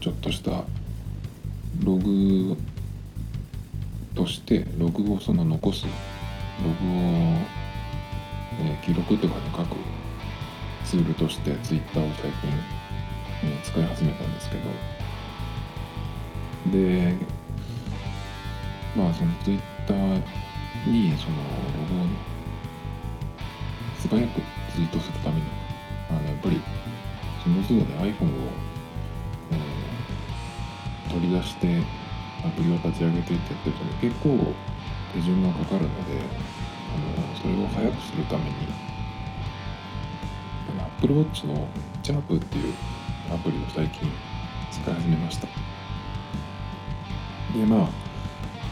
ちょっとしたログとして、ログをその残す、ログを、えー記録とかに書くツールとしてツイッターを最近、えー使い始めたんですけど、で、まあそのツイッターにそのログをね素早くツイートするためにあのやっぱりその都度で iPhone を、取り出してアプリを立ち上げていってやってるとね結構手順がかかるのであのそれを早くするためにあの Apple Watch の Sharp っていうアプリを最近使い始めました。でまあ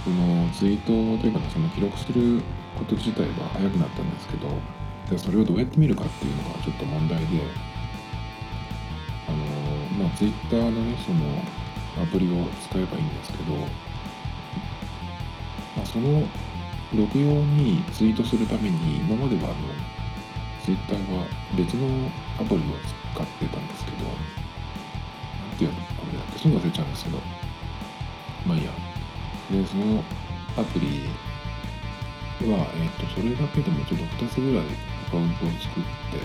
そのツイートというかねその記録すること自体は早くなったんですけどでそれをどうやって見るかっていうのがちょっと問題であのまあツイッターのねそのアプリを使えばいいんですけど、まあ、その録用にツイートするために今まではあのツイッターは別のアプリを使ってたんですけどなんていうのこれだっけ？すぐ忘れちゃうんですけどまあいいや。でそのアプリは、えっとそれだけでもちょっと2つぐらいアカウントを作って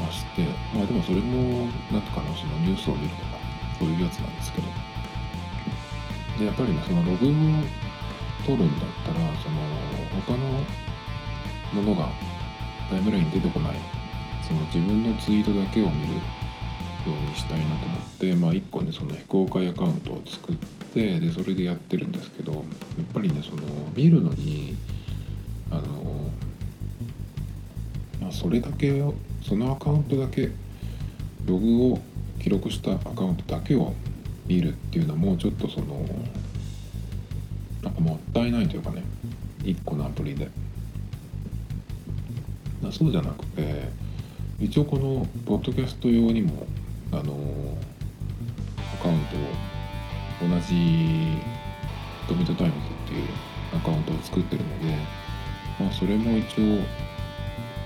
ましてまあでもそれもなんとかのそのニュースを見るとかそういうやつなんですけど。でやっぱりねそのログを取るんだったらその他のものがタイムラインに出てこない。その自分のツイートだけを見るようにしたいなと思ってまあ1個ねその非公開アカウントを作ってでそれでやってるんですけどやっぱりねその見るのにあのまあそれだけをそのアカウントだけログを記録したアカウントだけを見るっていうのもちょっとそのなんかもったいないというかね1個のアプリで。そうじゃなくて一応このポッドキャスト用にもあのアカウントを同じトミトタイムズっていうアカウントを作ってるので、まあ、それも一応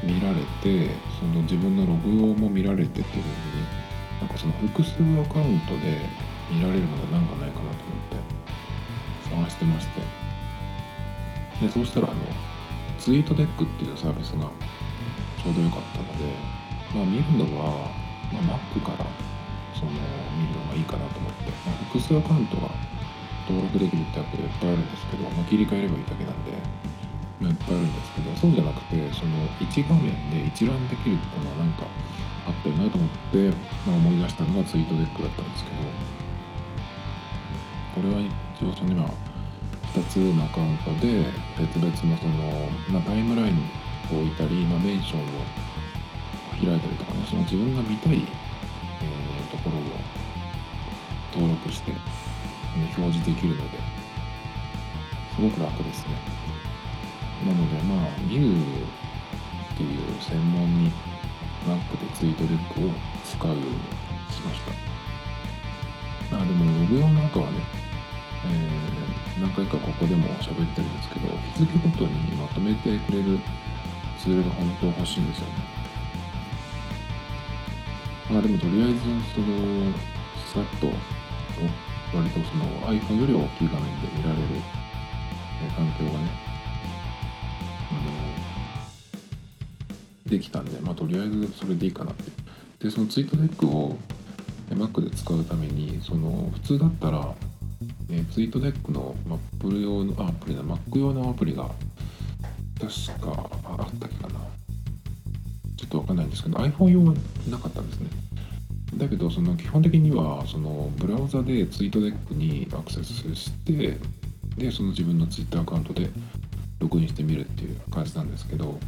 見られてその自分のログをも見られてっていうふうになんかその複数アカウントで見られるものなんかないかなと思って探してまして。でそうしたらあのツイートデックっていうサービスがちょうど良かったのでまあ見るのは、まあ、Mac からその見るのがいいかなと思って、まあ、複数アカウントが登録できるってアプリがいっぱいあるんですけど、まあ、切り替えればいいだけなんで、まあ、いっぱいあるんですけどそうじゃなくてその1画面で一覧できるっていうのはなんかあったよなと思って、まあ、思い出したのがツイートデックだったんですけどこれは一応その今2つのアカウントで別々のその、まあ、タイムラインを置いたり、まあ、メンションを開いたりとかねその自分が見たい、えーところを登録して、え表示できるのですごく楽ですね。なのでまあ見るっていう専門に Mac でツイートデックを使うようにしました。あでもログ用なんかはね、えー何回かここでも喋ってるんですけど日付ごとにまとめてくれるツールが本当欲しいんですよね。まあでもとりあえずそのさっと割とその iPhone より大きい画面で見られる環境がねできたんでまあとりあえずそれでいいかなって。でそのツイートデックを Mac で使うためにその普通だったらえツイートデックの Apple 用のアプリだ Mac 用のアプリが確かあったっけかな。ちょっとわかんないんですけど iPhone 用はなかったんですね。だけどその基本的にはそのブラウザでツイートデックにアクセスしてでその自分のツイッターアカウントでログインしてみるっていう感じなんですけど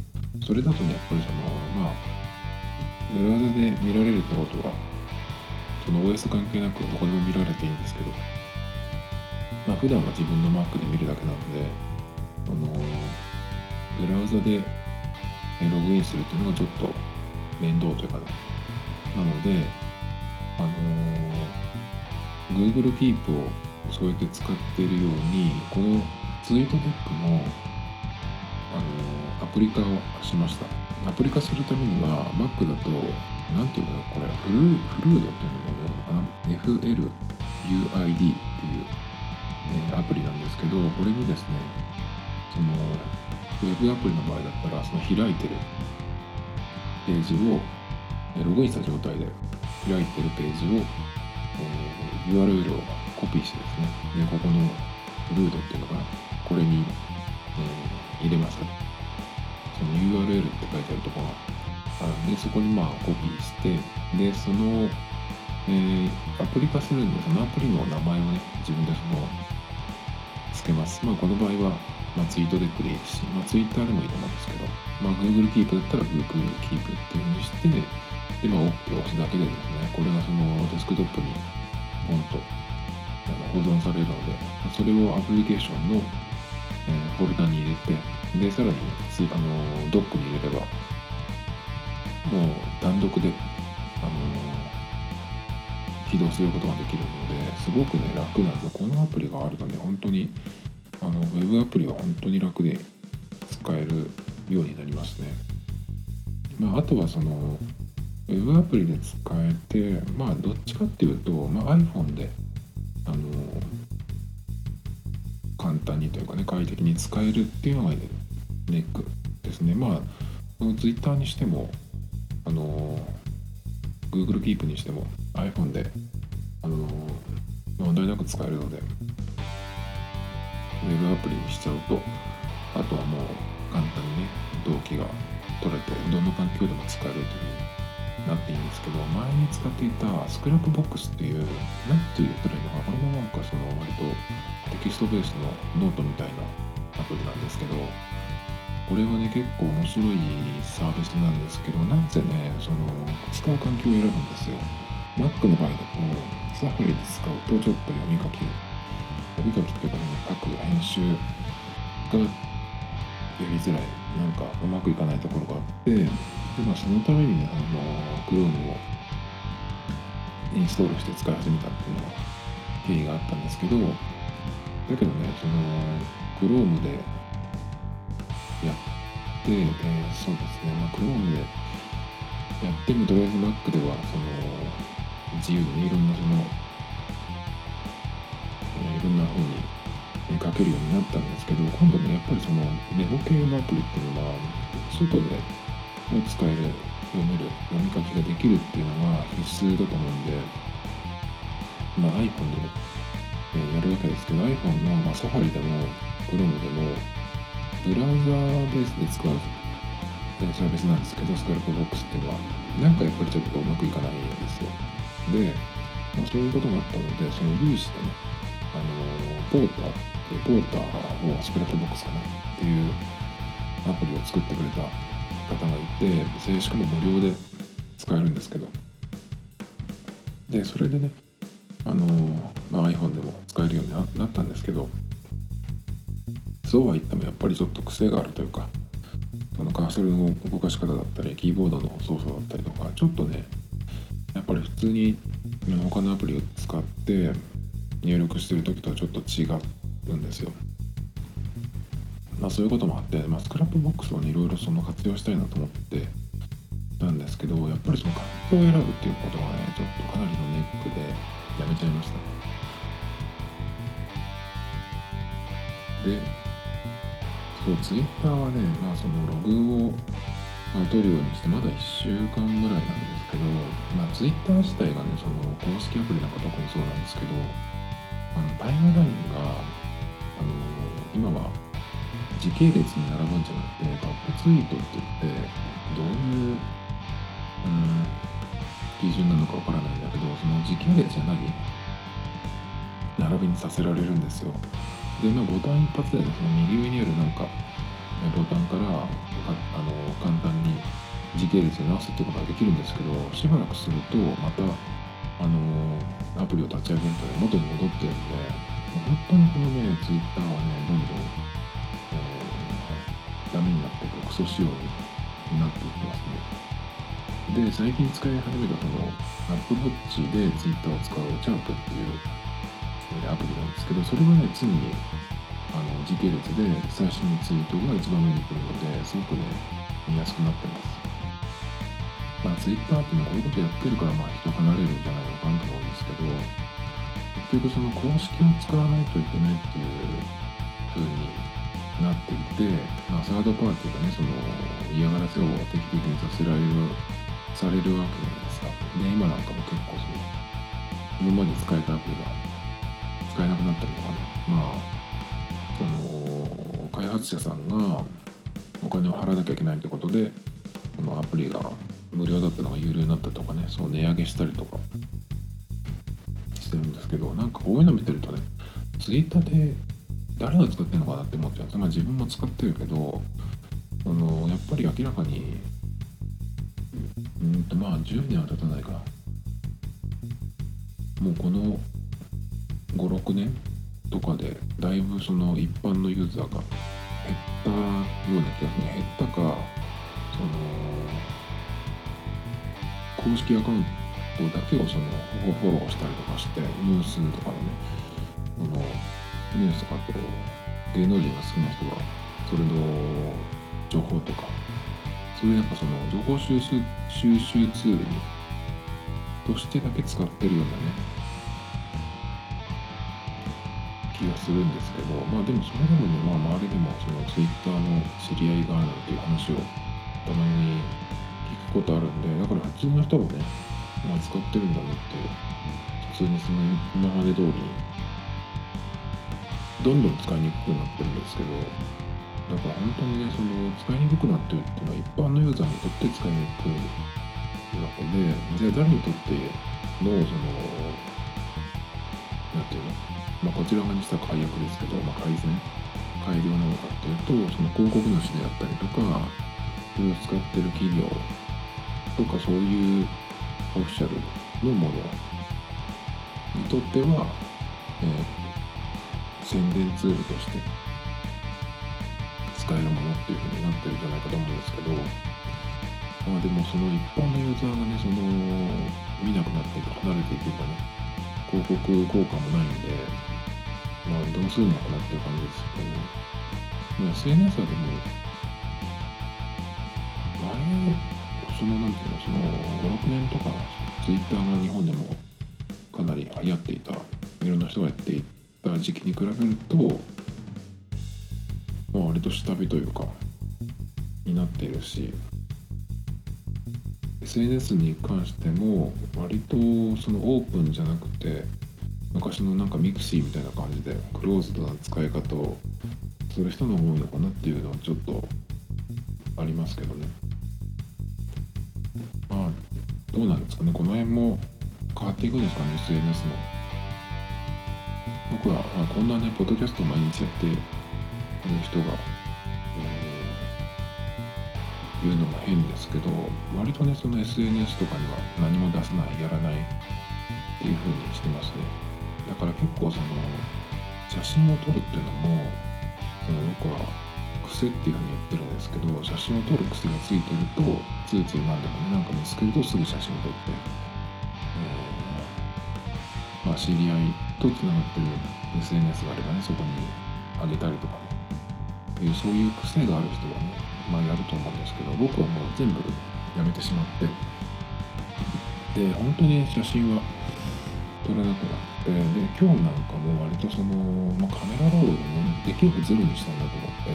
それだとねやっぱりそのまあブラウザで見られるってことはその OS 関係なくどこでも見られていいんですけどまあ普段は自分の Mac で見るだけなのでそのブラウザでログインするっていうのがちょっと面倒というかね。なのであの Google Keep をそうやって使っているようにこのツイートデックも、プリ化をしました。アプリ化するためには Mac だと何ていうのこれフルフルードっていうのかな FLUID っていう、え、アプリなんですけどこれにですねそのウェブアプリの場合だったらその開いてるページをログインした状態で開いてるページを、えー、URL をコピーしてですねでここのフルードっていうのかなこれに、えー、入れますその URL って書いてあるとこがあるんでそこにまあコピーしてでその、えー、アプリ化するんでそのアプリの名前をね自分でそのつけます。まあこの場合は、まあ、ツイートデックでいいですし、まあ、ツイッターでもいいと思うんですけど、まあ、Google Keep だったら Google Keep っていうふうにしてでまあ OK を押すだけでですねこれがそのデスクトップにポンと保存されるのでそれをアプリケーションの、えー、フォルダに入れてでさらにあのドックに入れればもう単独で、あの起動することができるのですごくね楽なんですよ。このアプリがあるとね本当にあのウェブアプリは本当に楽で使えるようになりますね、まあ、あとはそのウェブアプリで使えてまあどっちかっていうと、まあ、iPhone であの簡単にというかね快適に使えるっていうのがネックですね。まあ Twitter にしてもあの Google Keep にしても iPhone であの問題なく使えるのでウェブアプリにしちゃうとあとはもう簡単にね同期が取れてどんな環境でも使えるというなっていいんですけど前に使っていた Scrapbox っていう何て言ったらいいのかなこれもなんかその割とテキストベースのノートみたいなアプリなんですけどこれはね結構面白いサービスなんですけどなぜねその使う環境を選ぶんですよ。Mac の場合だとサファリで使うとちょっと読み書き読み書きっていうかね書く編集がやりづらい。なんかうまくいかないところがあってでまあそのためにねあの Chrome をインストールして使い始めたっていうのは経緯があったんですけどだけどねその Chrome でやって、えー、そうですね。まあ Chrome でやってもとりあえず Mac ではその自由にいろんなその、えー、いろんな風に書けるようになったんですけど今度ねやっぱりそのメモ系のアプリっていうのは外でを使える読める読み書きができるっていうのが必須だと思うんで、まあ、iPhone で、えー、やるわけですけど iPhone の、まあ、サファリでも Chrome でもブラウザーベースで使うサービスなんですけど Scrapbox っていうのはなんかやっぱりちょっとうまくいかないんですよ。で、まあ、そういうことがあったのでその有志でねあの Porter って Porter for Scrapbox かなっていうアプリを作ってくれた方がいてしかも無料で使えるんですけどでそれでねあの、まあ、iPhone でも使えるようになったんですけどそうは言ってもやっぱりちょっと癖があるというかそのカーソルの動かし方だったりキーボードの操作だったりとかちょっとねやっぱり普通に他のアプリを使って入力してる時とはちょっと違うんですよ。まあ、そういうこともあって、まあ、 Scrapbox をねいろいろその活用したいなと思ってたんですけどやっぱりその環境を選ぶっていうことがねちょっとかなりのネックでやめちゃいました。でそうツイッターはねまあそのログをまあ、取るようにしてまだ1週間ぐらいなんですけど、まあ、ツイッター自体がねその公式アプリなんか特にそうなんですけどあのタイムラインがあの今は時系列に並ぶんじゃなくてトップツイートって言ってどういううん基準なのかわからないんだけどその時系列じゃない並びにさせられるんですよ。でまあボタン一発でその右上にあるなんかボタンからあの簡単に時系列に直すってことができるんですけどしばらくするとまたあのアプリを立ち上げると元に戻ってるんで本当にこのねツイッターはねどんどんダメになってくクソ仕様になっていきますね。で、最近使い始めたその Apple Watch で Twitter を使うチャートっていうアプリなんですけど、それがね、常にあの時系列で最新のツイートが一番目に来るので、すごくね見やすくなってます。まあ Twitter っていうのはこういうことやってるからまあ人離れるんじゃないのかなと思うんですけど結局その公式を使わないといけないっていう風になっていて、まあ、サードパーティーがねその嫌がらせを定期的にさせられるされるわけじゃないですかで今なんかも結構その今まで使えたアプリが使えなくなったりとかねまあその開発者さんがお金を払わなきゃいけないってことでこのアプリが無料だったのが有料になったとかねそう値上げしたりとかしてるんですけどなんかこういうの見てるとねツイッターで誰が使ってるのかなって思っちゃうんですまあ自分も使ってるけどあのやっぱり明らかにうんとまあ10年は経たないか。もうこの56年とかでだいぶその一般のユーザーが減ったような気がする減ったかその公式アカウントだけをそのフォローしたりとかしてニュースとかのねそのニュースとかと芸能人が好きな人がそれの情報とかそういうなんかその情報収集収集ツールにとしてだけ使ってるようなね気がするんですけどまあでもそれでもね、まあ、周りでもその Twitter の知り合いがあるっていう話をたまに聞くことあるんでだから普通の人もね、まあ、使ってるんだねって普通にその今まで通りどんどん使いにくくなってるんですけどだから本当にねその使いにくくなってるっていうのは一般のユーザーにとって使いにくいわけでじゃあ誰にとってのそのなんていうの？まあこちら側にしたら解約ですけど、まあ、改善改良なのかっていうとその広告主であったりとかそれを使ってる企業とかそういうオフィシャルのものにとっては、えー、宣伝ツールとして使えるものっていうふうになってるんじゃないかと思うんですけどまあでもその一般のユーザーがねその見なくなっていく離れていけばね広告効果もないんでまあどうするのかなっていう感じですけど、まあ、SNS はでも前そのなんていうのその56年とか Twitter が日本でもかなり流行っていたいろんな人がやっていた時期に比べるとまあ割と下火というかになっているし SNS に関しても割とそのオープンじゃなくて昔のなんか mixi みたいな感じでクローズドな使い方をする人の多いのかなっていうのはちょっとありますけどね。まあどうなんですかね。この辺も変わっていくんですかね SNS の僕は、まあ、こんなねポッドキャスト毎日やってる人がいうのも変ですけど割とねその SNS とかには何も出さないやらないっていう風にしてますね。だから結構その写真を撮るっていうのもその僕は癖っていう風に言ってるんですけど写真を撮る癖がついてるとついつい何でもね。なんか見つけるとすぐ写真を撮って、えー、まあ知り合いとつながってる SNS があればねそこにあげたりとかねそういう癖がある人はねまあ、やると思うんですけど僕はもう全部やめてしまって。で本当に写真は撮れなくなってで今日なんかも割とその、まあ、カメラロールをねできるだけゼロにしたいなと思って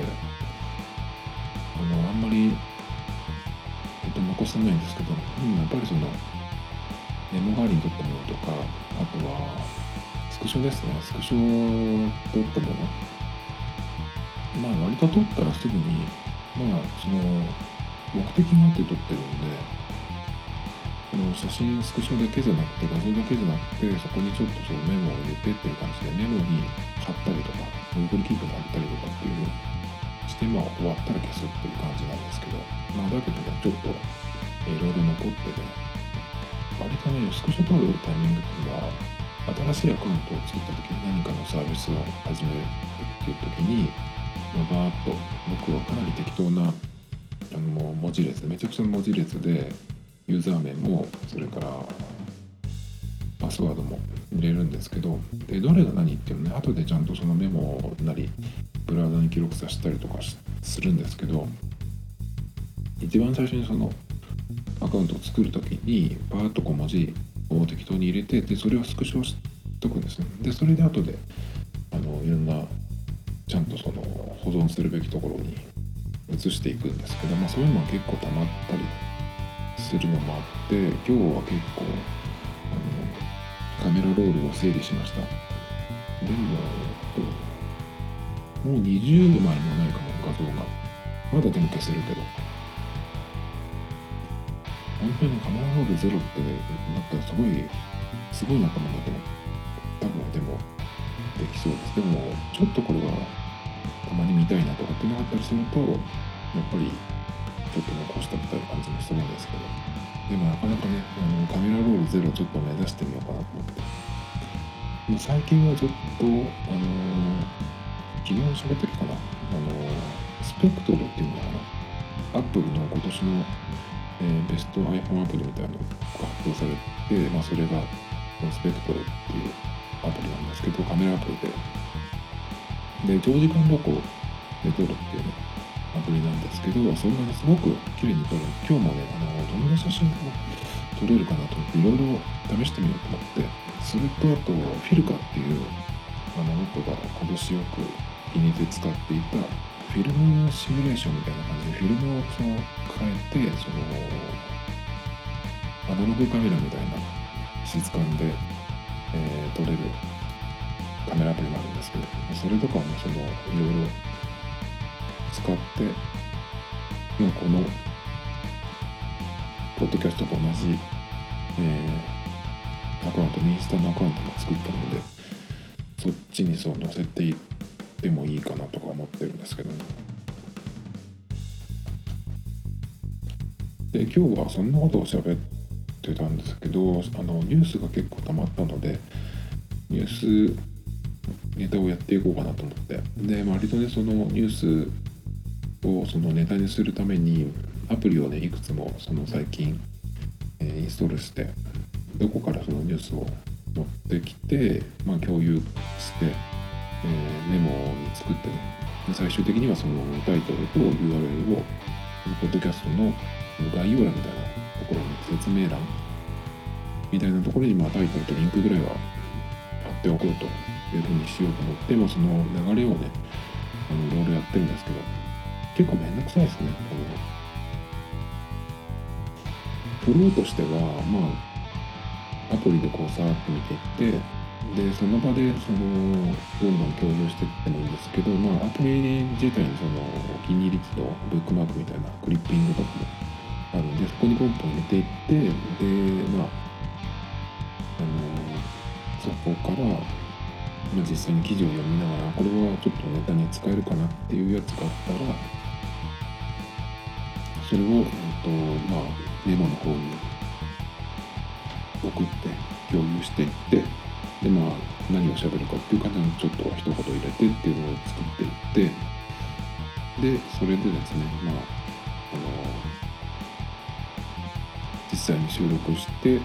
あのあんまり、えっと、残さないんですけど、うん、やっぱりそのメモ代わりに撮ったものとかあとはスクショですね。スクショを撮ったもの。まあ割と撮ったらすぐにまあその目的があって撮ってるんでの写真スクショだけじゃなくて画像だけじゃなくてそこにちょっとそのメモを入れてっていう感じでメモに貼ったりとか Google Keep に貼ったりとかっていうしてまあ終わったら消すっていう感じなんですけどまあだけどねちょっといろいろ残ってて割とねスクショ撮るタイミングっていうのは新しいアカウントを作った時に何かのサービスを始めるっていう時にま、バーッと僕はかなり適当なあの文字列めちゃくちゃ文字列でユーザー名もそれからパスワードも入れるんですけどでどれが何っていうのね後でちゃんとそのメモなりブラウザに記録させたりとかするんですけど一番最初にそのアカウントを作る時にバーッとこう文字を適当に入れてでそれをスクショしとくんですね。でそれで後であのいろんなちゃんとその保存するべきところに移していくんですけど、まあ、そういうのは結構たまったりするのもあって今日は結構あのカメラロールを整理しました。でももう20枚もないかも画像がまだでも消せるけど。本当にカメラロールゼロってなったらすごいすごい仲間だと多分でもできそうです。でもちょっとこれはたまに見たいなとかってなかったりするとやっぱりちょっと残したみたい感じもするんですけど。でもなかなかねあのカメラロールゼロちょっと目指してみようかなと思って。最近はちょっとあの昨日喋った時かな。あのスペクトルっていうのかな。アップルの今年の、えー、ベスト iPhone アプリみたいなのが発表されて、まあ、それがスペクトルっていうアプリなんですけどカメラアプリで。で長時間録音で撮るっていうね。なんですけどそれがすごく綺麗に撮る今日もねあのどんな写真を撮れるかなと思っていろいろ試してみようと思ってそれとあとフィルカっていうあの僕が今年よく気に入って使っていたフィルムシミュレーションみたいな感じでフィルムをその変えてそのアナログカメラみたいな質感でえー、撮れるカメラアプリもあるんですけどそれとかもそのいろいろ使ってまあこのポッドキャストと同じ、えー、アカウントインスタのアカウントも作ったのでそっちにそう載せていってもいいかなとか思ってるんですけどね。で今日はそんなことを喋ってたんですけどあのニュースが結構溜まったのでニュースネタをやっていこうかなと思って。で割とねそのニュースをそのネタにするためにアプリをねいくつもその最近、えー、インストールしてどこからそのニュースを持ってきて、まあ、共有して、えー、メモに作ってねで最終的にはそのタイトルと URL をポッドキャストの概要欄みたいなところに説明欄みたいなところにまあタイトルとリンクぐらいは貼っておこうというふうにしようと思って、まあ、その流れをねあのいろいろやってるんですけど結構めんどくさいですねフローとしてはまあアプリでこうさーっと見ていってでその場でそのどんどん共有していってもいいんですけど、まあ、アプリ自体にそのお気に入りとブックマークみたいなクリッピングとかもあるんでそこにポンポン入れていってでまああのそこから、ま、実際に記事を読みながらこれはちょっとネタに使えるかなっていうやつがあったらそれを、えっとまあ、メモの方に送って共有していってでまあ何を喋るかっていう感じにちょっと一言入れてっていうのを作っていってでそれでですねまああの実際に収録して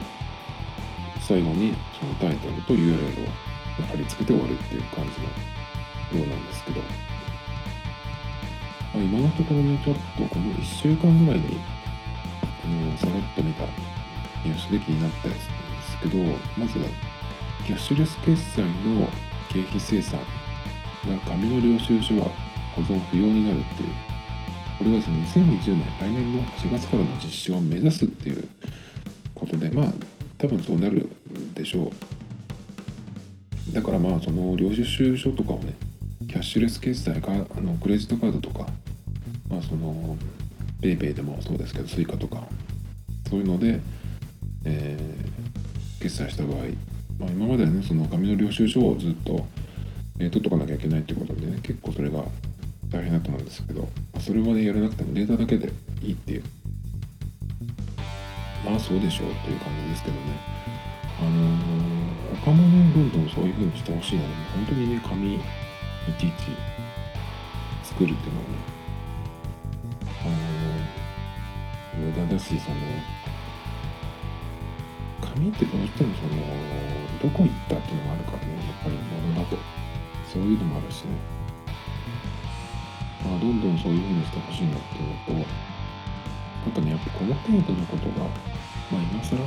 最後にそのタイトルと URL を貼り付けて終わるっていう感じのようなんですけど、今のところねちょっとこの1週間ぐらいにあのさらっと見たニュースで気になったやつなんですけどまずキャッシュレス決済の経費精算が紙の領収書は保存不要になるっていうこれはですね2020年来年の4月からの実施を目指すっていうことでまあ多分そうなるでしょう。だからまあその領収書とかをねキャッシュレス決済かあのクレジットカードとかまあその PayPay でもそうですけど Suica とかそういうので、えー、決済した場合まあ、今まではねその紙の領収書をずっと、えー、取っとかなきゃいけないっていうことでね結構それが大変だったんですけどそれまでやらなくてもデータだけでいいっていう。まあそうでしょうっていう感じですけどね。あのー、他もねどんどんそういう風にしてほしいので本当にね紙いちいち作るっていうのはねあの、無駄だしその紙ってどうしてもそのどこ行ったっていうのがあるからねやっぱり物だとそういうのもあるしね。まあどんどんそういうふうにしてほしいなっていうのとなんかねやっぱこの程度のことがまあ今更っ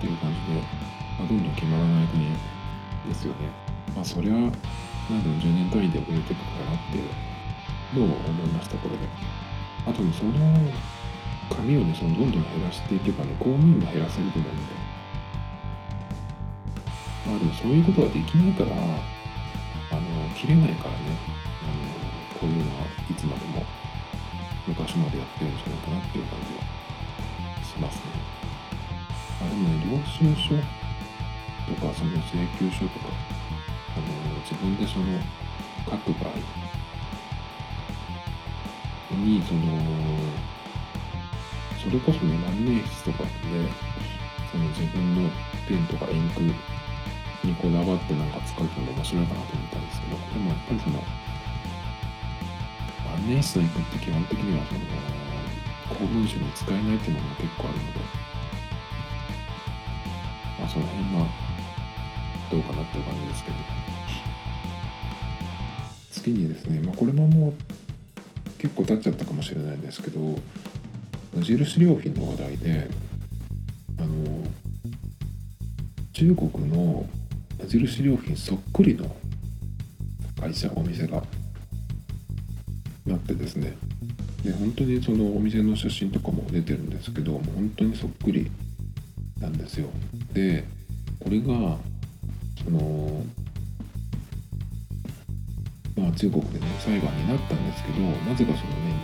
ていう感じで、まあ、どんどん決まらない国ですよね。まあそれはなんか10年単位で遅れていくかなっていうのを思いましたこれで？あとねその紙をねそのどんどん減らしていけばね公務員も減らせると思うんで。まあでもそういうことができないからあの切れないからねあのこういうのはいつまでも昔までやってるんじゃないかなっていう感じはしますね。あでもね領収書とかその請求書とかあの自分でその書く場合にそのそれこそね万年筆とかでその自分のペンとかインクにこだわってなんか使うのも面白いかなと思ったんですけどでもやっぱりその万年筆のインクって基本的にはその公文書に使えないっていうのも結構あるのでまあその辺はどうかなっていう感じですけど。次にですねまあこれももう結構経っちゃったかもしれないんですけど無印良品の話題であの中国の無印良品そっくりの会社お店がなってですね。で本当にそのお店の写真とかも出てるんですけどもう本当にそっくりなんですよ。でこれがそのまあ中国でね裁判になったんですけどなぜかそのね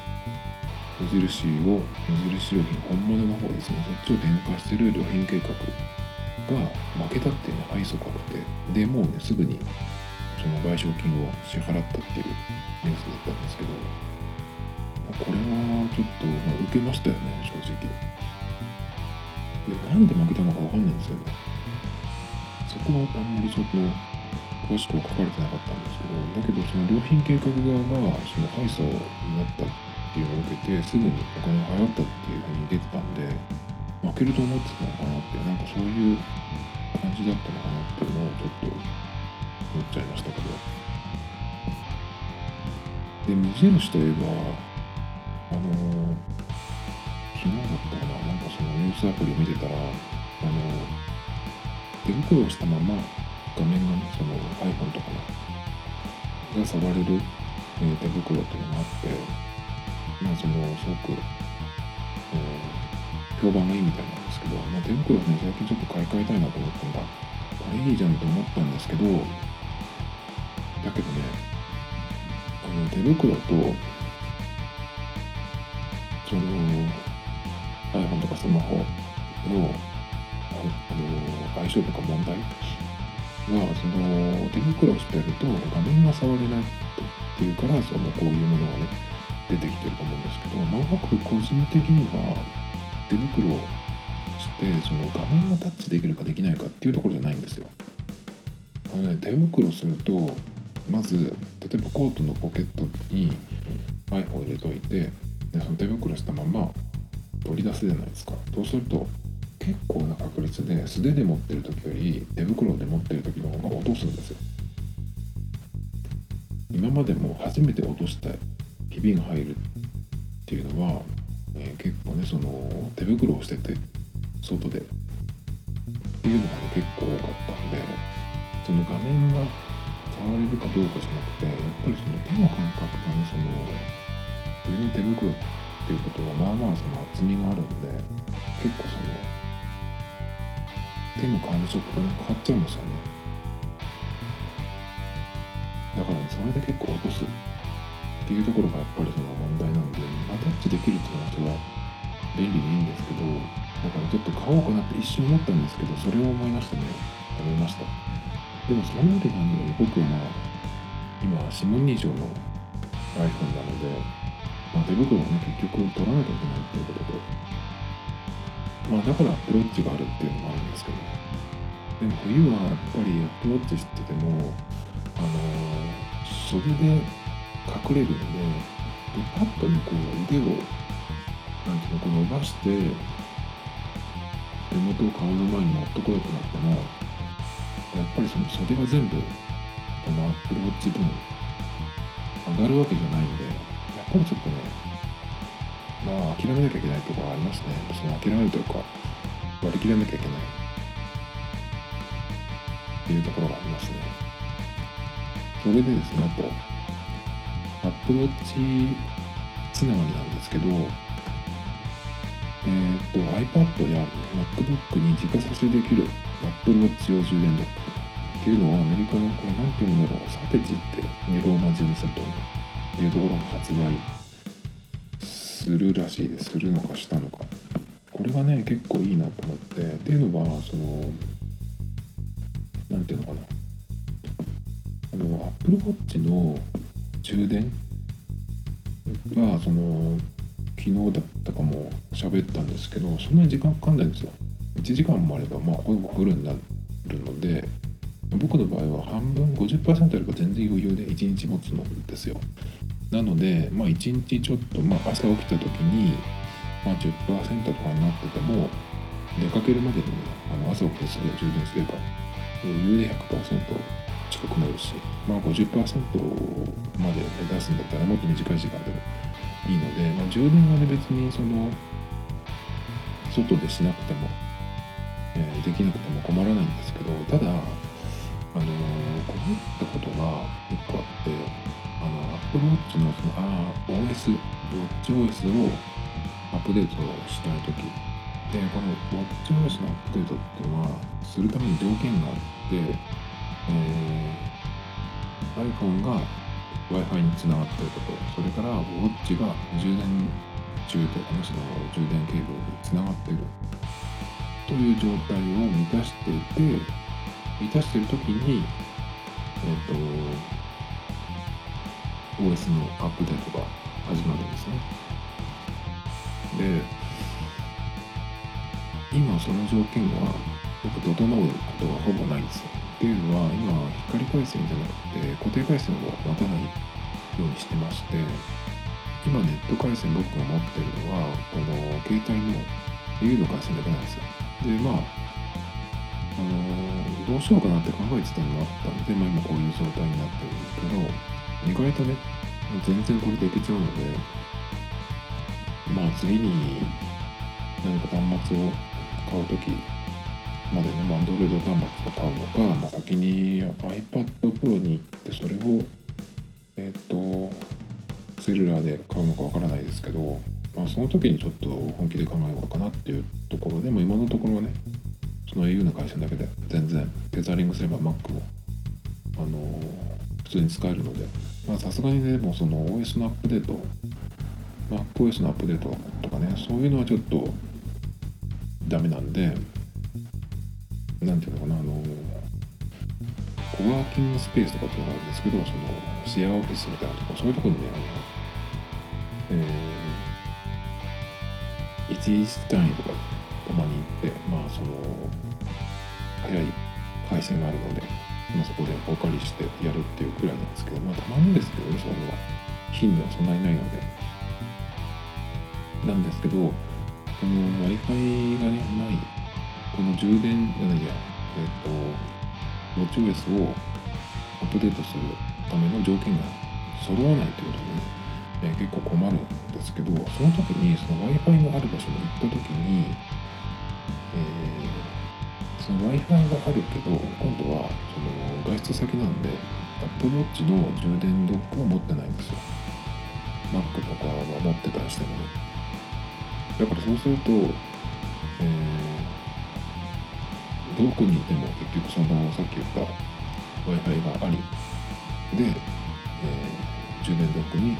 無印を無印良品本物の方ですねそっちを展開してる良品計画が負けたっていうのは愛想からてでもうねすぐにその賠償金を支払ったっていうニュースだったんですけどこれはちょっと、まあ、受けましたよね正直。でなんで負けたのかわかんないんですよね。そこはあんまりちょっと詳しくは書かれてなかったんですけどだけどその良品計画側がその敗訴になったっていうのを受けてすぐにお金を払ったっていうふうに出てたんで負けると思ってたのかなってなんかそういう感じだったのかなっていうのをちょっと思っちゃいましたけど。で無印といえばあのー、昨日だったかななんかそのニュースアプリを見てたらあの手袋をしたまま画面がねその iPhone とかのが触れる、えー、手袋っていうのがあってまあそのすごく、えー、評判がいいみたいなんですけど、まあ、手袋ね最近ちょっと買い替えたいなと思ったんだ。これいいじゃんと思ったんですけどだけどねあの手袋とその iPhone とかスマホのあの相性とか問題がその手袋をしてると画面が触れないっていうからそのこういうものがね出てきてると思うんですけど、まあ、僕個人的には手袋をしてその画面がタッチできるかできないかっていうところじゃないんですよ。あのね、手袋するとまず例えばコートのポケットに iPhone 入れといてでその手袋したまま取り出すじゃないですかそうすると結構な確率で素手で持ってる時より手袋で持ってる時の方が落とすんですよ。今までも初めて落としたひびが入るっていうのは、えー、結構ねその手袋をしてて外で。っていうのがね結構多かったんでその画面が触れるかどうかじゃなくてやっぱりその手の感覚がねその上の手袋っていうことはまあまあその厚みがあるんで結構その手の感触がね変わっちゃうんですよねだから、ね、それで結構落とすっていうところがやっぱりその問題なんで、アタッチできるっていうのは便利でいいんですけど、だからちょっと買おうかなって一瞬思ったんですけど、それを思い出してね、思いました。でもそんなことなんで、僕はまあ、今、指紋認証の iPhone なので、まあ、手袋をね、結局取らなきゃいけないっていうことで、まあだからアプローチがあるっていうのもあるんですけど、でも冬はやっぱりアプローチしてても、あの、袖で隠れるんででパッとこう腕をなんていうのこう伸ばして手元を顔の前に持ってこようとなってもやっぱりその袖が全部このアップルウォッチ分上がるわけじゃないんでやっぱりちょっとねまあ諦めなきゃいけないところはありますね。その諦めるというか割り切らなきゃいけない。っていうところがありますね。それでですねあと Apple Watch つながりなんですけどえーと、iPad や MacBook に自家差しできる Apple Watch 用充電ドックっていうのはアメリカのこれ何ていうんだろうサテチってニローマ字にするというところが発売するらしいです。するのかしたのか。これがね結構いいなと思って。っていうのはその何ていうのかな。あの Apple Watch の充電がその昨日だったかも喋ったんですけどそんなに時間かかんないんですよ。1時間もあればまあこれもフルになるので僕の場合は半分50%あれば全然余裕で1日持つんですよなのでまあ1日ちょっと、まあ、朝起きた時に、まあ、10%とかになってても出かけるまでに、あの朝起きてすぐ充電すれば余裕で100%近くなるし、まあ50%まで目指すんだったらもっと短い時間でもいいので、まあ、充電はね別にその外でしなくても、えー、できなくても困らないんですけどただあのー、困ったことが1個あってあの Apple Watch のそのあ OS WatchOS をアップデートしたい時でこの WatchOS のアップデートっていうのはするために条件があって、えー、iPhone が Wi-Fi につながってることそれからウォッチが充電中とかのその充電ケーブルにつながっているという状態を満たしていて満たしてる時にえっ、ー、と OS のアップデートが始まるんですね。で今その条件が僕整うことがほぼないんですよ。っていうのは今光回線じゃなくて固定回線を持たないようにしてまして今ネット回線僕が持ってるのはこの携帯の au の回線だけなんですよ。でまああのどうしようかなって考えてたのもあったんで、まあ、今こういう状態になってるんですけど意外とね全然これでいけちゃうのでまあ次に何か端末を買う時までね、まあ、Android 端末を買うのか、まあ、先に iPad Pro に行ってそれをえっ、ー、とセルラーで買うのかわからないですけど、まあ、その時にちょっと本気で考えようかなっていうところでも今のところはねその au の会社だけで全然テザリングすれば Mac もあのー、普通に使えるのでさすがにねもその OS のアップデート MacOS のアップデートとかねそういうのはちょっとダメなんでなんていうのかなあのコワーキングスペースとかっていうのがあるんですけどそのシェアオフィスみたいなとこそういうところにねあの、えー、1日単位とかまに行ってまあその早い回線があるので、まあ、そこでお借りしてやるっていうくらいなんですけどまあたまにですけどねそれは。頻度はそんなにないので。なんですけどこの Wi-Fi がねないこの充電じゃないや、えっ、ー、と、ウォッチ OS をアップデートするための条件が揃わないということで、ね、え、結構困るんですけど、その時にその Wi-Fi がある場所に行った時に、えー、その Wi-Fi があるけど、今度はその外出先なんで、Apple Watch の充電ドックを持ってないんですよ。Mac とかは持ってたりしてもね。だからそうすると、えーどこにいても結局そのさっき言った w i f i がありで、えー、充電ドックに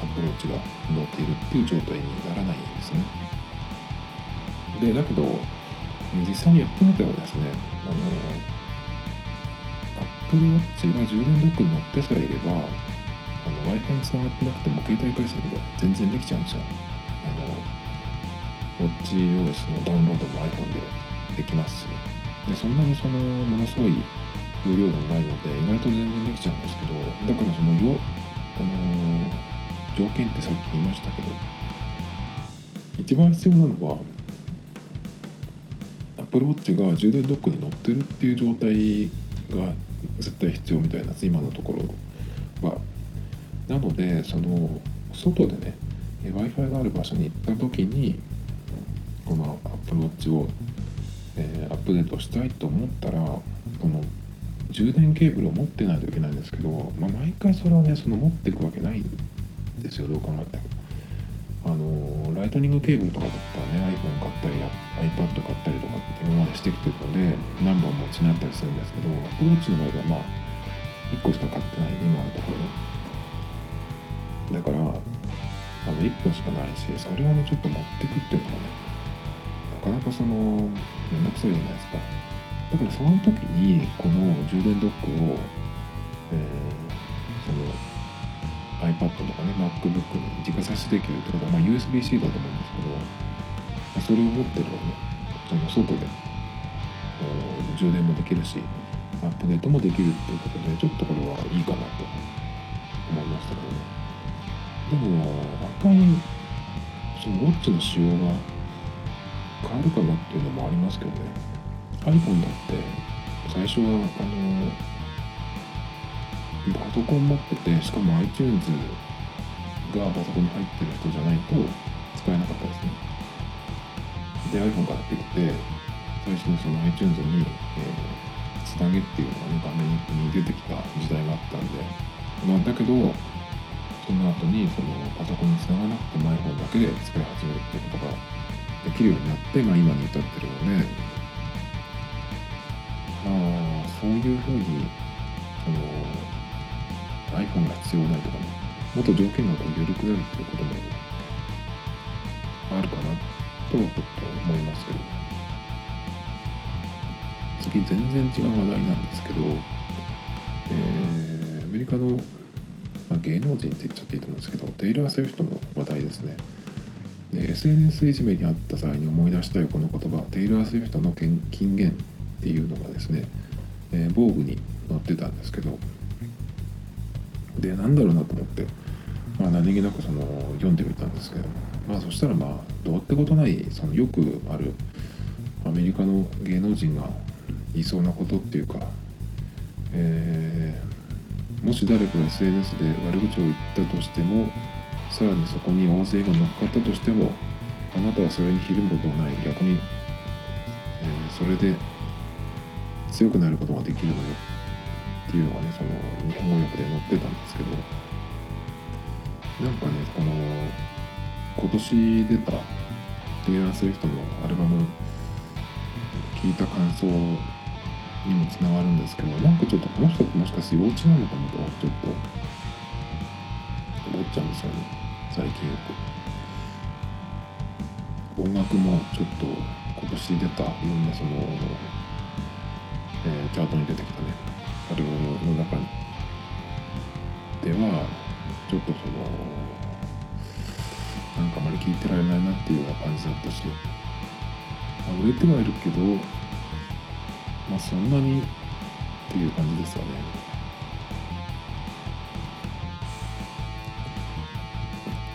アプローチが乗っているっていう状態にならないんですねでだけど実際にやってみてはですねあのアップルウォッチが充電ドックに乗ってさえいれば w i f i につながってなくても携帯回線で全然できちゃうんですよ。あのウォッチ OS のダウンロードも iPhone でできますし。でそんなにそのものすごい容量がないので意外と全然できちゃうんですけどだからそのよあの条件ってさっき言いましたけど一番必要なのは Apple Watch が充電ドックに乗ってるっていう状態が絶対必要みたいな今のところはなのでその外でね w i f i がある場所に行った時にこの Apple Watch を、えー、アップデートしたいと思ったらこの充電ケーブルを持ってないといけないんですけど、まあ、毎回それはねその持っていくわけないんですよどう考えても。あのライトニングケーブルとかだったらね iPhone 買ったり iPad 買ったりとかって今までしてきてるので何本持ちになったりするんですけど Apple の場合はまあ1個しか買ってない今のところ。だからあの1本しかないしそれをねちょっと持ってくっていうのはねなかなかそのめんどくさいじゃないですか。だからその時にこの充電ドックを、えー、その iPad とかね MacBook に直差しできるってことは、まあ、USB-C だと思うんですけど、それを持ってればねその外で充電もできるしアップデートもできるっていうことでちょっとこれはいいかなと思いましたけどね。でも赤いそのウォッチの仕様が変わるかなっていうのもありますけどね。iPhone だって最初はあのパソコン持っててしかも iTunes がパソコンに入ってる人じゃないと使えなかったですね。で iPhone からってきて最初にその iTunes に、えー、つなげっていうのがね画面に出てきた時代があったんで、まあ、だけどその後にそのパソコンにつながなくても iPhone だけで使い始めるっていうことができるようになって、まあ、今に至ってるので iPhone が必要ないとかね。もっと条件が緩くなるっていうこともあるかなとはちょっと思いますけど。次全然違う話題なんですけど、えー、アメリカの、まあ、芸能人って言っちゃっていいと思うんですけどテイラー・スウィフトの話題ですね。で SNS いじめにあった際に思い出したいこの言葉。テイラー・スウィフトの金言っていうのがですね、え、防具に載ってたんですけどでなんだろうなと思って、まあ、何気なくその読んでみたんですけど。まあそしたらまあどうってことないそのよくあるアメリカの芸能人が言いそうなことっていうか、えー、もし誰かが SNS で悪口を言ったとしてもさらにそこに大勢が乗っかったとしてもあなたはそれにひるむことはない。逆に、えー、それで強くなることができるのよ。っていうのがねその日本語訳で載ってたんですけどなんかねこの今年出たテイラー・スウィフトのアルバム聞いた感想にもつながるんですけどなんかちょっとこの人ってもしかして幼稚なのかなとちょっと思っちゃうんですよね。最近。よく音楽もちょっと今年出たいろんなその、えー、チャートに出てきたね。アルバムの中ではちょっとそのなんかあまり聞いてられないなっていうような感じだったし、まあ、売れてはいるけどまあそんなにっていう感じですよね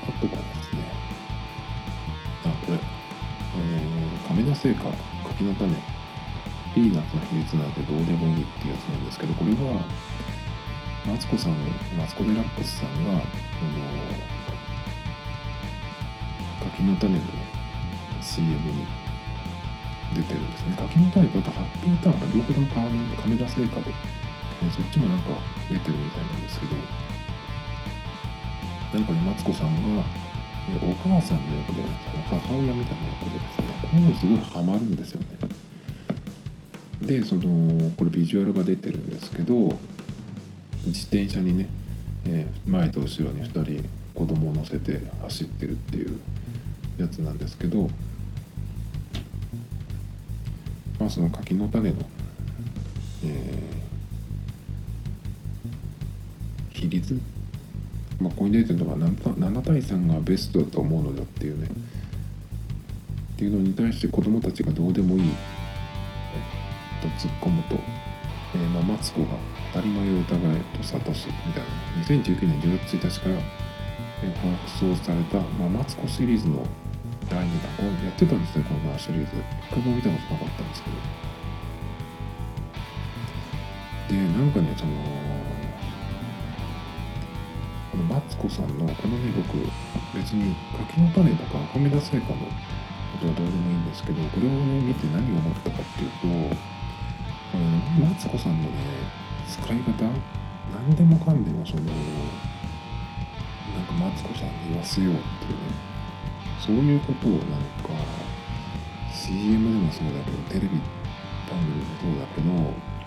あとはですねあこれ、えー、亀田製菓柿の種ピーナッツの比率なんてどうでもいいっていうやつなんですけどこれはマツコさんマツコ・デラックスさんがこの柿の種の CM に出てるんですね柿の種とあとハッピーターン両方とも亀田製菓で、ね、そっちもなんか出てるみたいなんですけどなんかねマツコさんがお母さんの役で母親みたいな役でですねこういうのすごいハマるんですよねでそのこれビジュアルが出てるんですけど自転車にね、えー、前と後ろに2人子供を乗せて走ってるっていうやつなんですけどまあその柿の種の、えー、比率まあ、ここに出てるのが 7, 7対3がベストだと思うのだっていうね。っていうのに対して子供たちがどうでもいいと突っ込むと、えーまあ、マツコが当たり前を疑えと諭すみたいな。2019年10月1日から、えー、放送された、まあ、マツコシリーズの第2弾をやってたんですねこのシリーズ。一回も見たことなかったんですけど。でなんかねそのこのマツコさんのこのね僕別に柿の種とか赤目出せかのことはどうでもいいんですけどこれをね見て何を思ったかっていうとマツコさんのね使い方何でもかんでもそのなんかマツコさんに言わせようっていうねそういうことをなんか CM でもそうだけどテレビ番組もそうだけど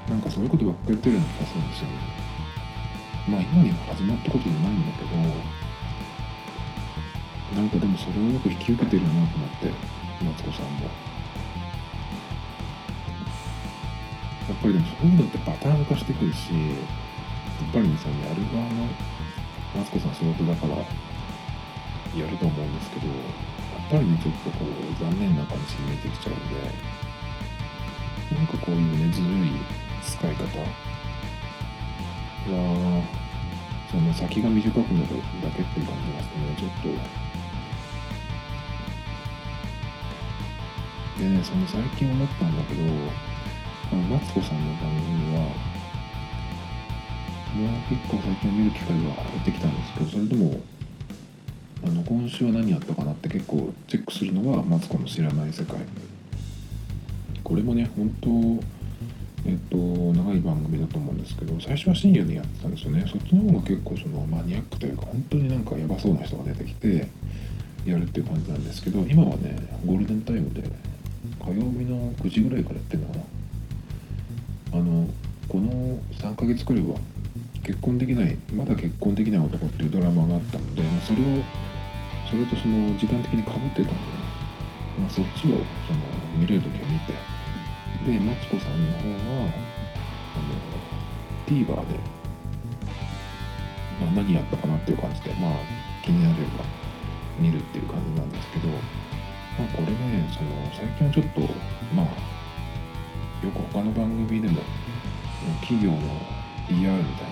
なんかそういうことばっかり言ってるような気がするんですよね。まあ今には始まったことじゃないんだけどなんかでもそれをよく引き受けてるなと思ってマツコさんも。っぱりでもそういうのってパターン化してくるしやっぱりそのやる側のマツコさん仕事だからやると思うんですけどやっぱりねちょっとこう残念な感じに見えてきちゃうんでなんかこういうねずるい使い方。はその先が短くなるだけっていう感じがしてねちょっと。でねその最近思ったんだけどこのマツコさんの番組はもう結構最近見る機会が減ってきたんですけどそれでもあの今週は何やったかなって結構チェックするのがマツコの知らない世界。これもね本当えっと長い番組だと思うんですけど最初は深夜にやってたんですよね。そっちの方が結構そのマニアックというか本当になんかヤバそうな人が出てきてやるっていう感じなんですけど今はねゴールデンタイムで火曜日の9時ぐらいからやってるのかな。あのこの3ヶ月くらいは結婚できないまだ結婚できない男っていうドラマがあったのでそれをそれとその時間的にかぶってたので、まあ、そっちをその見れる時は見てでマツコさんの方はあの TVer で、まあ、何やったかなっていう感じでまあ気になれば見るっていう感じなんですけど、まあ、これねその最近はちょっとまあよく他の番組でも企業の PR みたい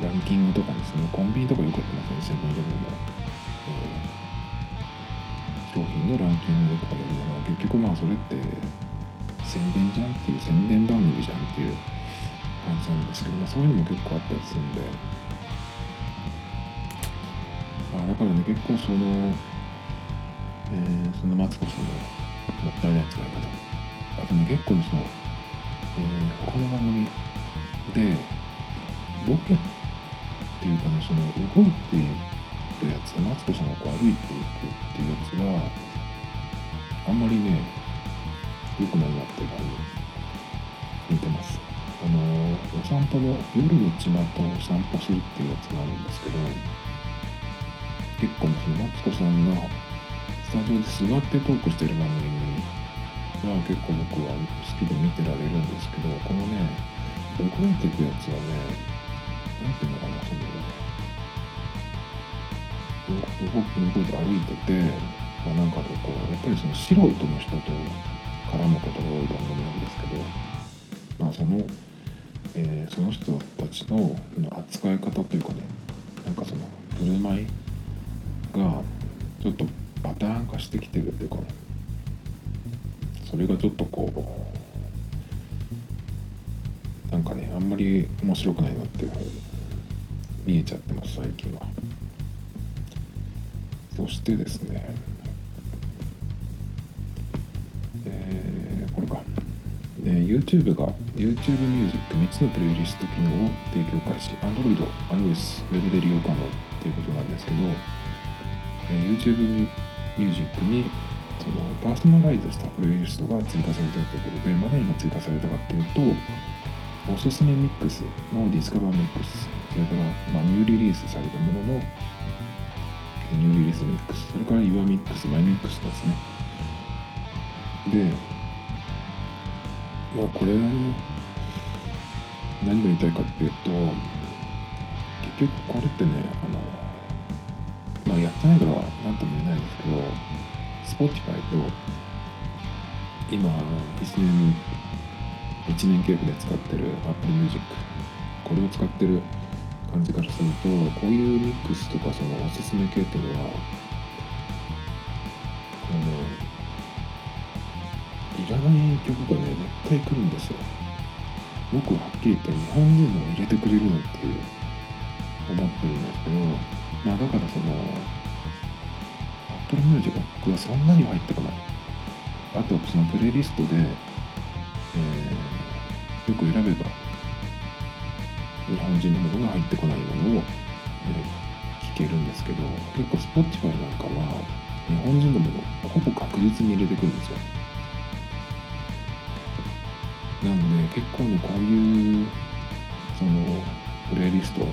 なランキングとかですねコンビニとかよくやってますねセブンイレブンの、えー商品のランキングとかでも結局まあそれって宣伝じゃんっていう宣伝番組じゃんっていう感じなんですけど、まあ、そういうのも結構あったりするんで、まあ、だからね結構その、えーそのマツコさんのもったいない使い方。あとね結構その、えー他の番組でロケっていうかねその動いてるやつマツコさんがこう歩いていくっていうやつがあんまりね良くないなっていう感じ見てます。あのお散歩の夜の巷を散歩するっていうやつがあるんですけど結構ねそのマツコさんがスタジオで座ってトークしてる番組にが結構僕は好きで見てられるんですけどこのね動いていくやつはねなんていうのかなその動く動いて歩いてて、まあ、なんかこうやっぱりその素人の人と絡むことが多い番組なんですけど、まあ、その、えーその人たちの扱い方というかねなんかその振る舞いがちょっとパターン化してきてるっていうかねそれがちょっとこうなんかねあんまり面白くないなっていうふうに見えちゃってます最近は。そしてですねえーこれか、えー YouTube が YouTube Music 3つのプレイリスト機能を提供開始。Android、iOS、Web で利用可能っていうことなんですけど、えー YouTube Music にそのパーソナライズしたプレイリストが追加されたということで、まだ今追加されたかっていうと、おすすめミックスの Discover Mix、それから、まあ、ニューリリースされたものの New Release Mix、それから Your Mix、 My Mix ですね。で、まあこれ、何が言いたいかっていうと、結局これってね、あの、まあやってないから何とも言えないんですけど、Spotify と今1年1年契約で使ってる Apple Music これを使ってる感じからするとこういうミックスとかそのおすすめ系っていうのはこのいらない曲がね絶対来るんですよ。僕ははっきり言って日本人の入れてくれるのっていう思ってるんですけどまあだからその Apple Music はそんなに入ってこない。あとそのプレイリストで、えー、よく選べば日本人のものが入ってこないものを、えー、聞けるんですけど結構 Spotify なんかは日本人のものほぼ確実に入れてくるんですよ。なんで結構ねこういうそのプレイリスト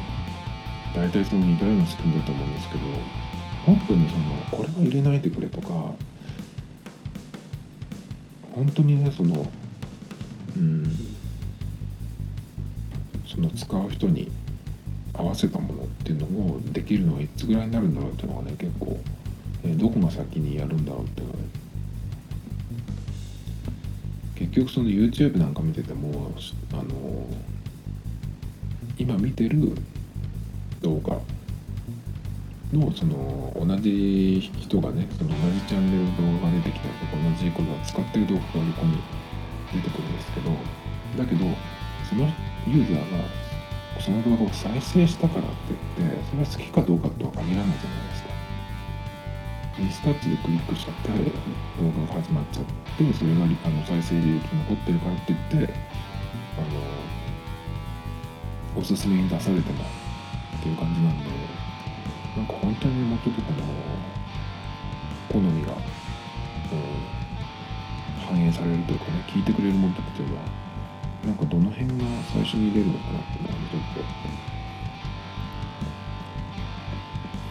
大体その似たような仕組みだと思うんですけど本当にそのこれは入れないでくれとか本当にねそのうんその使う人に合わせたものっていうのをできるのはいつぐらいになるんだろうっていうのがね結構、え、どこが先にやるんだろうっていうのはね。結局その YouTube なんか見ててもあの今見てる動画のその同じ人がねその同じチャンネルの動画が出てきたりとか同じことを使ってる動画が横に出てくるんですけどだけどそのユーザーがその動画を再生したからって言ってそれは好きかどうかとは限らないじゃないですか。リスタッチでクリックしちゃって動画が始まっちゃってそれがあの再生履歴残ってるからって言ってあのおすすめに出されてもっていう感じなんでなんか本当にもうちょっとこの好みが、うん、反映されるというかね聞いてくれるものとかっていうのはなんかどの辺が最初に出るのかなっていうのはちょっ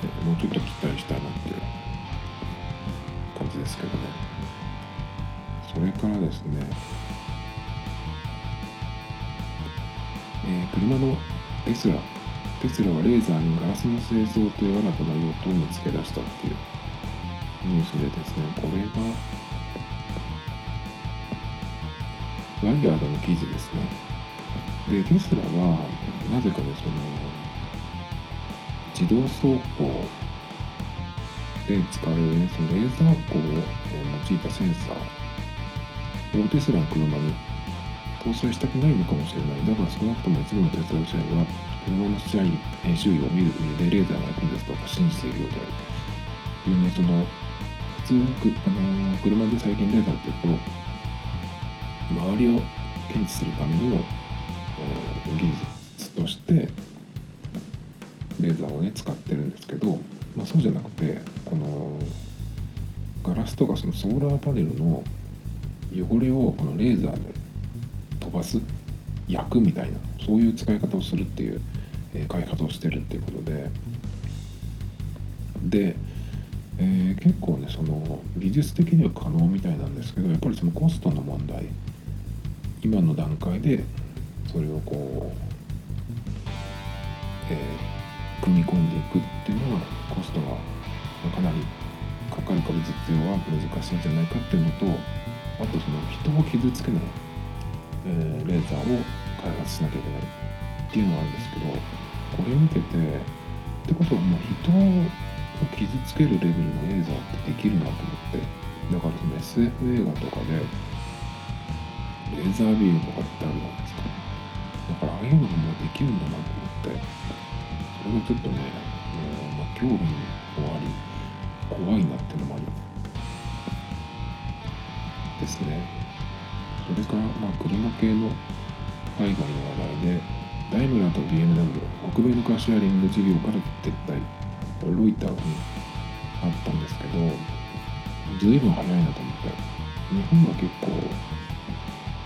と、もうちょっと期待したいなっていう感じですけどね。それからですねえー、車のテスラテスラはレーザーにガラスの製造という新たな用途を見つけ出したっていうニュースでですねこれがワイヤードの記事ですねでテスラはなぜかねその自動走行で使われる、ね、そのレーザー光を用いたセンサーをテスラの車に搭載したくないのかもしれない。だから少なくとも一部のテスラ社員は、車の試合、周囲を見る上でレーザーが役に立つとか信じているようである。というね、その、普通あのー、車で最近レーザーっていうと、周りを検知するための、技術として、レーザーをね、使ってるんですけど、まあ、そうじゃなくて、この、ガラスとかそのソーラーパネルの汚れをこのレーザーで飛ばす焼くみたいなそういう使い方をするっていう、開発をしてるっていうことで。で、えー、結構ねその技術的には可能みたいなんですけどやっぱりそのコストの問題。今の段階でそれをこう、えー、組み込んでいくっていうのはコストがかなりかかるか実用は難しいんじゃないかっていうのとあとその人を傷つけないえー、レーザーを開発しなきゃいけないっていうのがあるんですけどこれ見ててってことはもう人を傷つけるレベルのレーザーってできるなと思って。だからその SF 映画とかでレーザービームとかってあるじゃないですか。だからああいうのがもうできるんだなと思って。それがちょっとね、えーまあ、興味もあり怖いなってのもあり。ですね。それから、まあ、車系の海外の話題で、ダイムラーと BMW、北米のカーシェアリング事業から撤退、ロイターにあったんですけど、ずいぶん早いなと思って、日本は結構、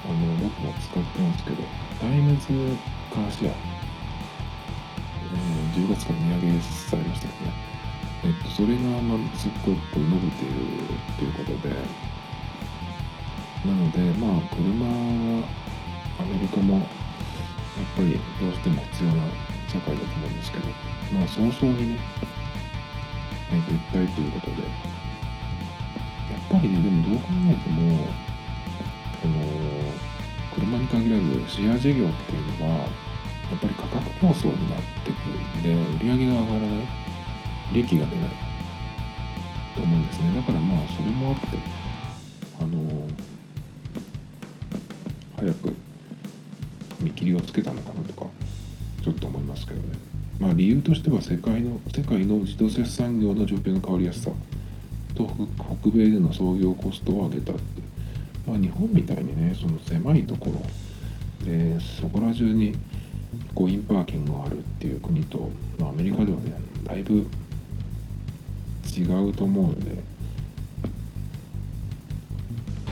あの、僕も使ってますけど、タイムズカーシェア、えー、10月から値上げされましたよね。えっと、それが、まあ、すっごく伸びているということで、なのでまあ車アメリカもぱりどうしても必要な社会だと思うんですけどまあ早々にね撤退ということでやっぱりねでもどう考えてもこの車に限らずシェア事業っていうのはやっぱり価格競争になってくるんで売り上げが上がらない利益が出ないと思うんですね。だからまあそれもあってあの早く切りをつけたのかなとかちょっと思いますけどね。まあ、理由としては世界の世界の自動車産業の状況の変わりやすさ。と北米での創業コストを上げたって、まあ、日本みたいにねその狭いところでそこら中にコインパーキングがあるっていう国と、まあ、アメリカではねだいぶ違うと思うんで。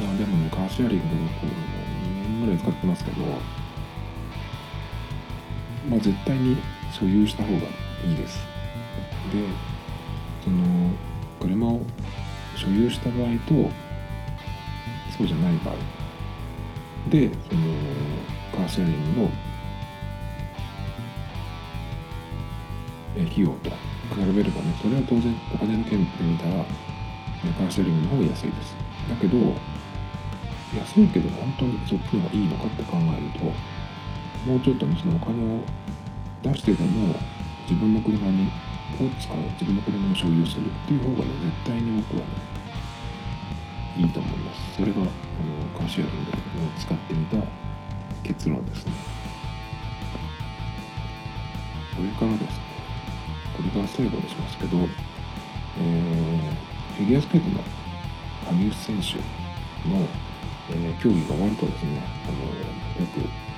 まあでもねカーシェアリング僕2年ぐらい使ってますけどまあ絶対に所有した方がいいです。でその車を所有した場合とそうじゃない場合。でそのカーシェアリングの費用と比べればねそれは当然お金の件で見たらカーシェアリングの方が安いです。だけど安いけど本当にそっちの方がいいのかって考えるともうちょっとねそのお金を出してでも自分の車にを使う自分の車を所有するっていう方がね絶対に僕はねいいと思います。それがあのカーシェアリングを使ってみた結論ですね。それからですね。これから最後にしますけど、えー、フィギュアスケートの羽生選手の、えー、競技が終わるとですねあのよく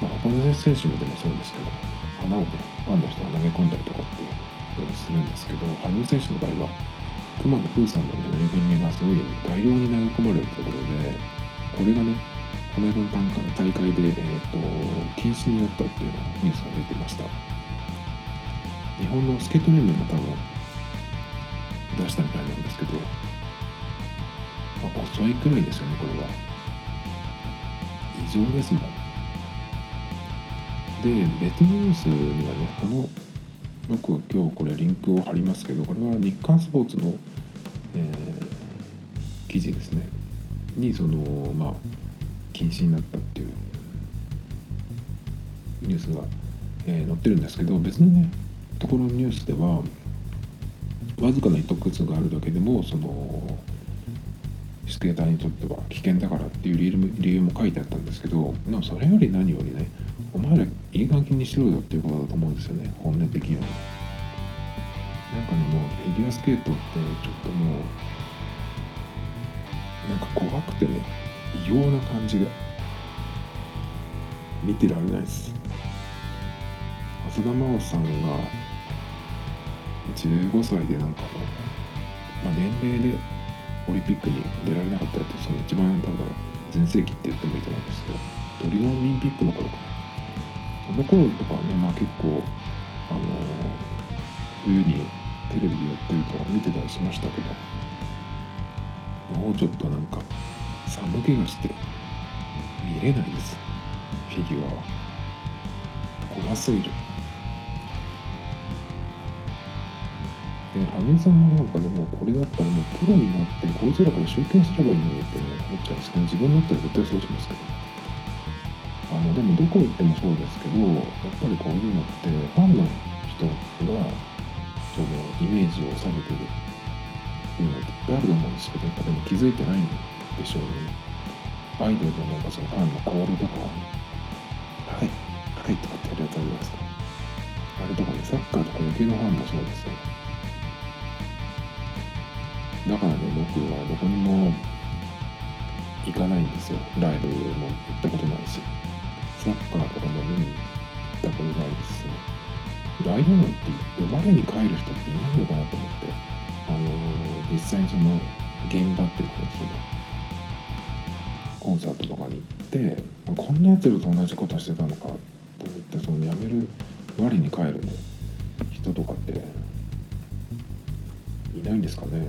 まあ、他の選手もでもそうですけど花をねファンの人が投げ込んだりとかっていうにするんですけど羽生選手の場合は熊野風さんのねぬいぐるみがすごい大量に投げ込まれるところでこれがねこの間の大会で、えーと、禁止になったっていうのニュースが出てました。日本のスケート連盟も多分出したみたいなんですけど、まあ、遅いくらいですよねこれは。異常ですもん。で別のニュースにはねこの僕今日これリンクを貼りますけどこれは日刊スポーツの、えー、記事ですね。にそのまあ禁止になったっていうニュースが、えー、載ってるんですけど別のねところのニュースではわずかな糸くつがあるだけでもそのスケーターにとっては危険だからっていう理由も書いてあったんですけどでもそれより何よりねお前らいい加減にしろよっていうことだと思うんですよね。本音的には。なんかねもうフィギュアスケートってちょっともうなんか怖くてね異様な感じで見てられないです。浅田真央さんが15歳でなんかもう、まあ、年齢でオリンピックに出られなかったらその一番多分全盛期って言ってもいいと思うんですけどトリノオリンピックの頃かな。その頃とかね、まあ、結構、あの冬にテレビでやってると見てたりしましたけどもうちょっとなんか寒気がして見れないです。フィギュアは。怖すぎる。で羽生さんもなんかでもこれだったらもうプロになってこいつらから集計すればいいのにって思っちゃうんですけど自分だったら絶対そうしますけど。のでもどこ行ってもそうですけどやっぱりこういうのってファンの人がそのイメージを下げてるっていうのっあると思うんですけどやっぱでも気づいてないんでしょうね。アイドルのなんかそのファンのコールとかはい。はいとかってやるやつあるじゃないですかあれとかねサッカーとか野球のファンもそうですよ。だからね僕はどこにも行かないんですよ。ライブも行ったことないし。サッカーとかも見に行ったことないですし、ね、ライブなんて言って我に帰る人っていないのかなと思って、あのー、実際にその現場っていうかそのコンサートとかに行ってこんなやつらと同じことしてたのかと思ってその辞める我に帰る人とかっていないんですかね。